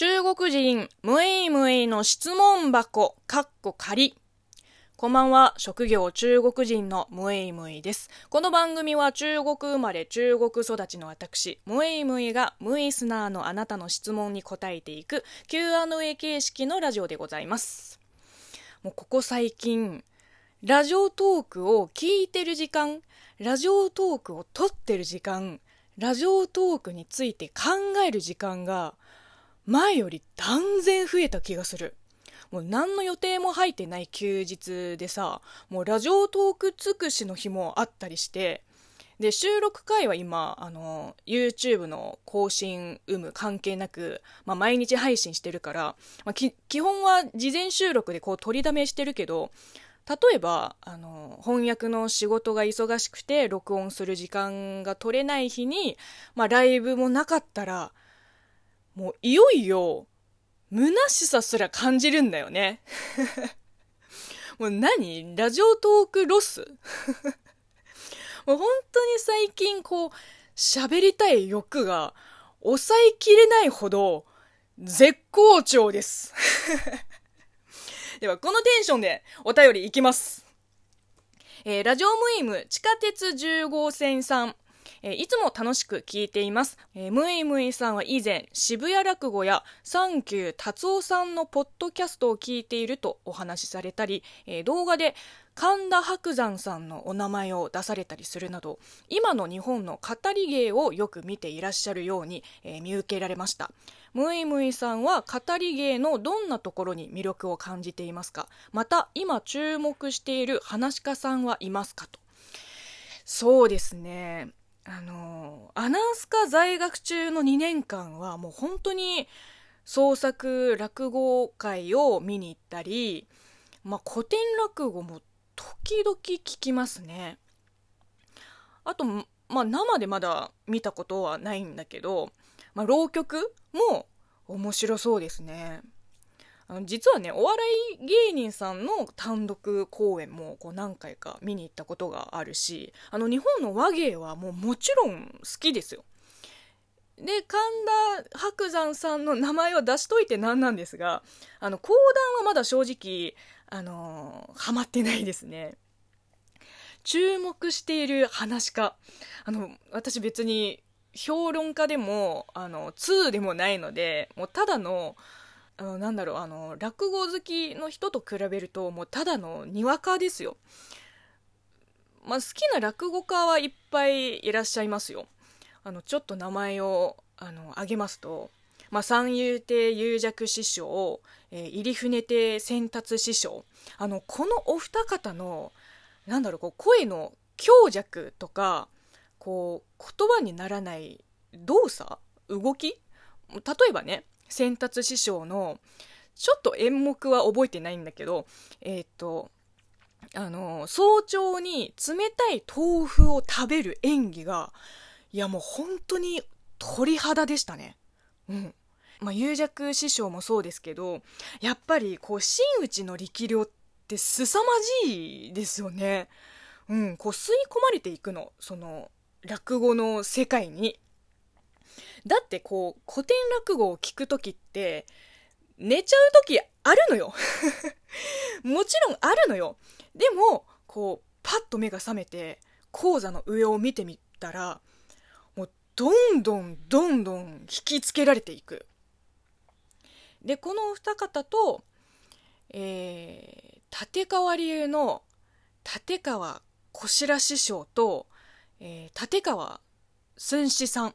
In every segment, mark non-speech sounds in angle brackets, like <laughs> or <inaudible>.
中国人、ムイムイの質問箱、かっこ仮。こんばんは、職業中国人のムイムイです。この番組は中国生まれ中国育ちの私、ムイムイがムイスナーのあなたの質問に答えていく Q&A 形式のラジオでございます。もうここ最近、ラジオトークを聞いてる時間、ラジオトークを撮ってる時間、ラジオトークについて考える時間が前より断然増えた気がする。もう何の予定も入ってない休日でさ、もうラジオトーク尽くしの日もあったりして、で、収録回は今、あの、YouTube の更新有無関係なく、まあ、毎日配信してるから、まあ、基本は事前収録でこう取りだめしてるけど、例えば、あの、翻訳の仕事が忙しくて録音する時間が取れない日に、まあ、ライブもなかったら、もういよいよ、虚しさすら感じるんだよね。<laughs> もう何？ラジオトークロス？<laughs> もう本当に最近こう、喋りたい欲が抑えきれないほど絶好調です。<laughs> では、このテンションでお便りいきます。えー、ラジオムイム地下鉄10号線さん。えー、いつも楽しく聞いています。えー、ムイムイさんは以前、渋谷落語やサンキュー達夫さんのポッドキャストを聞いているとお話しされたり、えー、動画で神田伯山さんのお名前を出されたりするなど、今の日本の語り芸をよく見ていらっしゃるように、えー、見受けられました。ムイムイさんは語り芸のどんなところに魅力を感じていますか？また、今注目している話家さんはいますかと。そうですね。あのアナウンス科在学中の2年間はもう本当に創作落語会を見に行ったり、まあ、古典落語も時々聞きますね。あと、まあ、生でまだ見たことはないんだけど、まあ、浪曲も面白そうですね。あの実はねお笑い芸人さんの単独公演もこう何回か見に行ったことがあるしあの日本の和芸はもうもちろん好きですよ。で神田伯山さんの名前を出しといてなんなんですがあの講談はまだ正直あの、ハマってないですね。注目している話家。あの私別に評論家でもあの2でもないのでもうただのあのなんだろうあの落語好きの人と比べるともうただのにわかですよ。まあ、好きな落語家はいっぱいいらっしゃいますよ。あのちょっと名前をあの挙げますと、まあ、三遊亭遊尺師匠、えー、入船亭先達師匠あのこのお二方のなんだろうこう声の強弱とかこう言葉にならない動作動き？例えばね先達師匠のちょっと演目は覚えてないんだけどえっ、ー、とあの早朝に冷たい豆腐を食べる演技がいやもう本当に鳥肌でしたねうんまあ、有弱師匠もそうですけどやっぱりこう真打ちの力量って凄まじいですよね。うん、こう吸い込まれていくのその落語の世界に。だってこう古典落語を聞く時って寝ちゃう時あるのよ。<laughs> もちろんあるのよ。でもこうパッと目が覚めて講座の上を見てみたらもうどんどんどんどん引きつけられていく。でこのお二方と、えー、立川流の立川小白師匠と、えー、立川寸志さん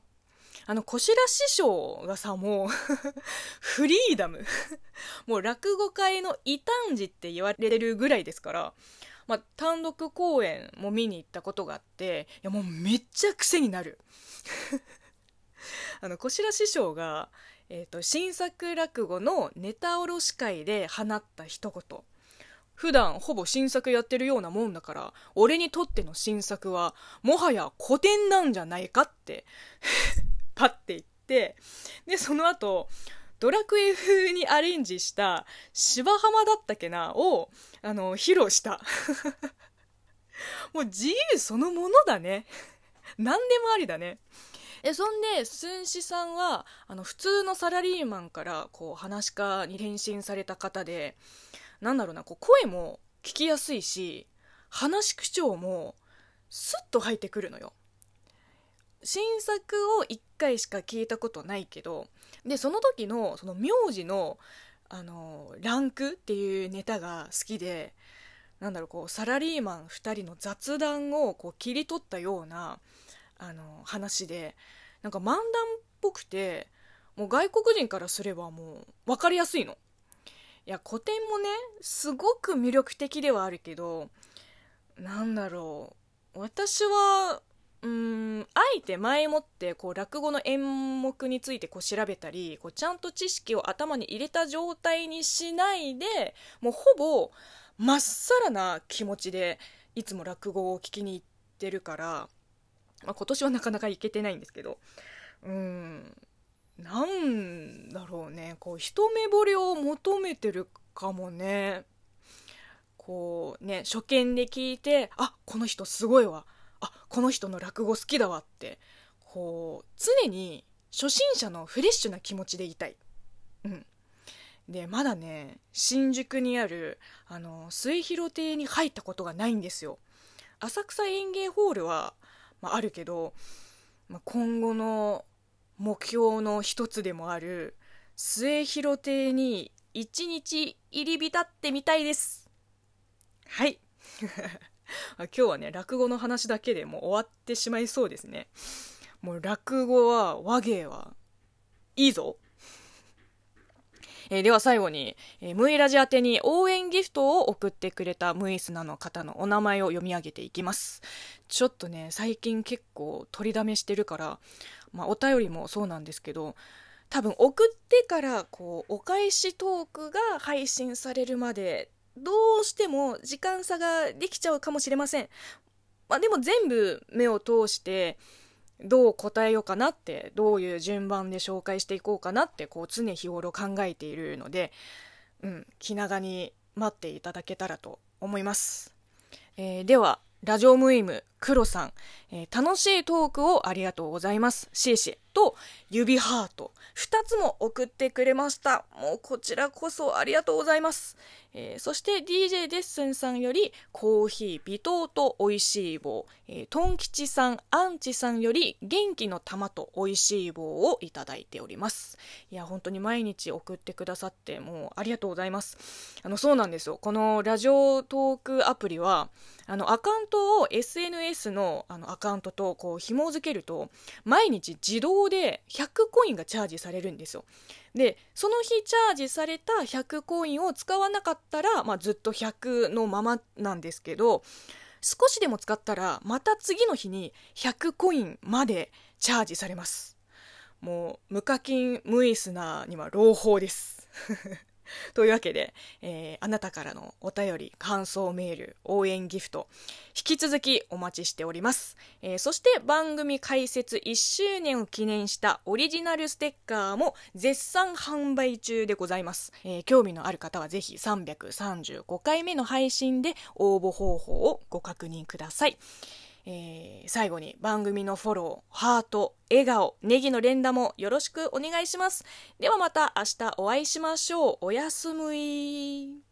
あの、小白師匠がさ、もう <laughs> フリーダム。<laughs> もう落語界の異端児って言われてるぐらいですから、まあ、単独公演も見に行ったことがあって、いや、もうめっちゃ癖になる。<laughs> あの、小白師匠が、えっ、ー、と、新作落語のネタおろし会で放った一言。普段ほぼ新作やってるようなもんだから、俺にとっての新作は、もはや古典なんじゃないかって。パッて行って、で、その後、ドラクエ風にアレンジした芝浜だったっけなを、あの、披露した。<laughs> もう自由そのものだね。何でもありだね。でそんで寸志さんはあの普通のサラリーマンからこう話し家に転身された方でなんだろうなこう声も聞きやすいし話口調もスッと入ってくるのよ新作を1回しか聞いたことないけどでその時のその名字のあのランクっていうネタが好きでなんだろうこうサラリーマン2人の雑談をこう切り取ったようなあの話でなんか漫談っぽくてもう外国人からすればもう分かりやすいの。いや古典もねすごく魅力的ではあるけどなんだろう私はうんあえて前もってこう落語の演目についてこう調べたりこうちゃんと知識を頭に入れた状態にしないでもうほぼまっさらな気持ちでいつも落語を聞きに行ってるから、まあ、今年はなかなか行けてないんですけどうんなんだろうねこう一目惚れを求めてるかもね。こうね初見で聞いてあこの人すごいわ。あこの人の落語好きだわってこう常に初心者のフレッシュな気持ちでいたい。うん。でまだね新宿にあるあの末広亭に入ったことがないんですよ。浅草園芸ホールは、まあ、るけど、まあ、今後の目標の一つでもある末広亭に一日入り浸ってみたいです。はい。<laughs> 今日はね落語の話だけでもう終わってしまいそうですねもう落語は和芸はいいぞえー、では最後に、えー、ムイラジ宛てに応援ギフトを送ってくれたムイスナの方のお名前を読み上げていきます。ちょっとね、最近結構取りだめしてるから、まあ、お便りもそうなんですけど、多分送ってからこうお返しトークが配信されるまでどうしても時間差ができちゃうかもしれません。まあ、でも全部目を通してどう答えようかなってどういう順番で紹介していこうかなってこう常日頃考えているので、うん、気長に待っていただけたらと思います、えー、ではラジオムイム黒さん、えー、楽しいトークをありがとうございます。シエシエと指ハート、2つも送ってくれました。もうこちらこそありがとうございます。えー、そして DJ デッスンさんよりコーヒー微糖と美味しい棒、えー、トン吉さん、アンチさんより元気の玉と美味しい棒をいただいております。いや、本当に毎日送ってくださってもうありがとうございます。あの、そうなんですよ。このラジオトークアプリは、あの、アカウントを SNS のあのアカウントとこう紐付けると毎日自動で100コインがチャージされるんですよ。でその日チャージされた100コインを使わなかったら、まあ、ずっと100のままなんですけど少しでも使ったらまた次の日に100コインまでチャージされます。もう無課金無イスナーには朗報です。<laughs> というわけで、えー、あなたからのお便り、感想メール、応援ギフト、引き続きお待ちしております。えー、そして番組開設1周年を記念したオリジナルステッカーも絶賛販売中でございます。えー、興味のある方はぜひ335回目の配信で応募方法をご確認ください。えー、最後に番組のフォロー、ハート、笑顔、ネギの連打もよろしくお願いします。ではまた明日お会いしましょう。おやすみ。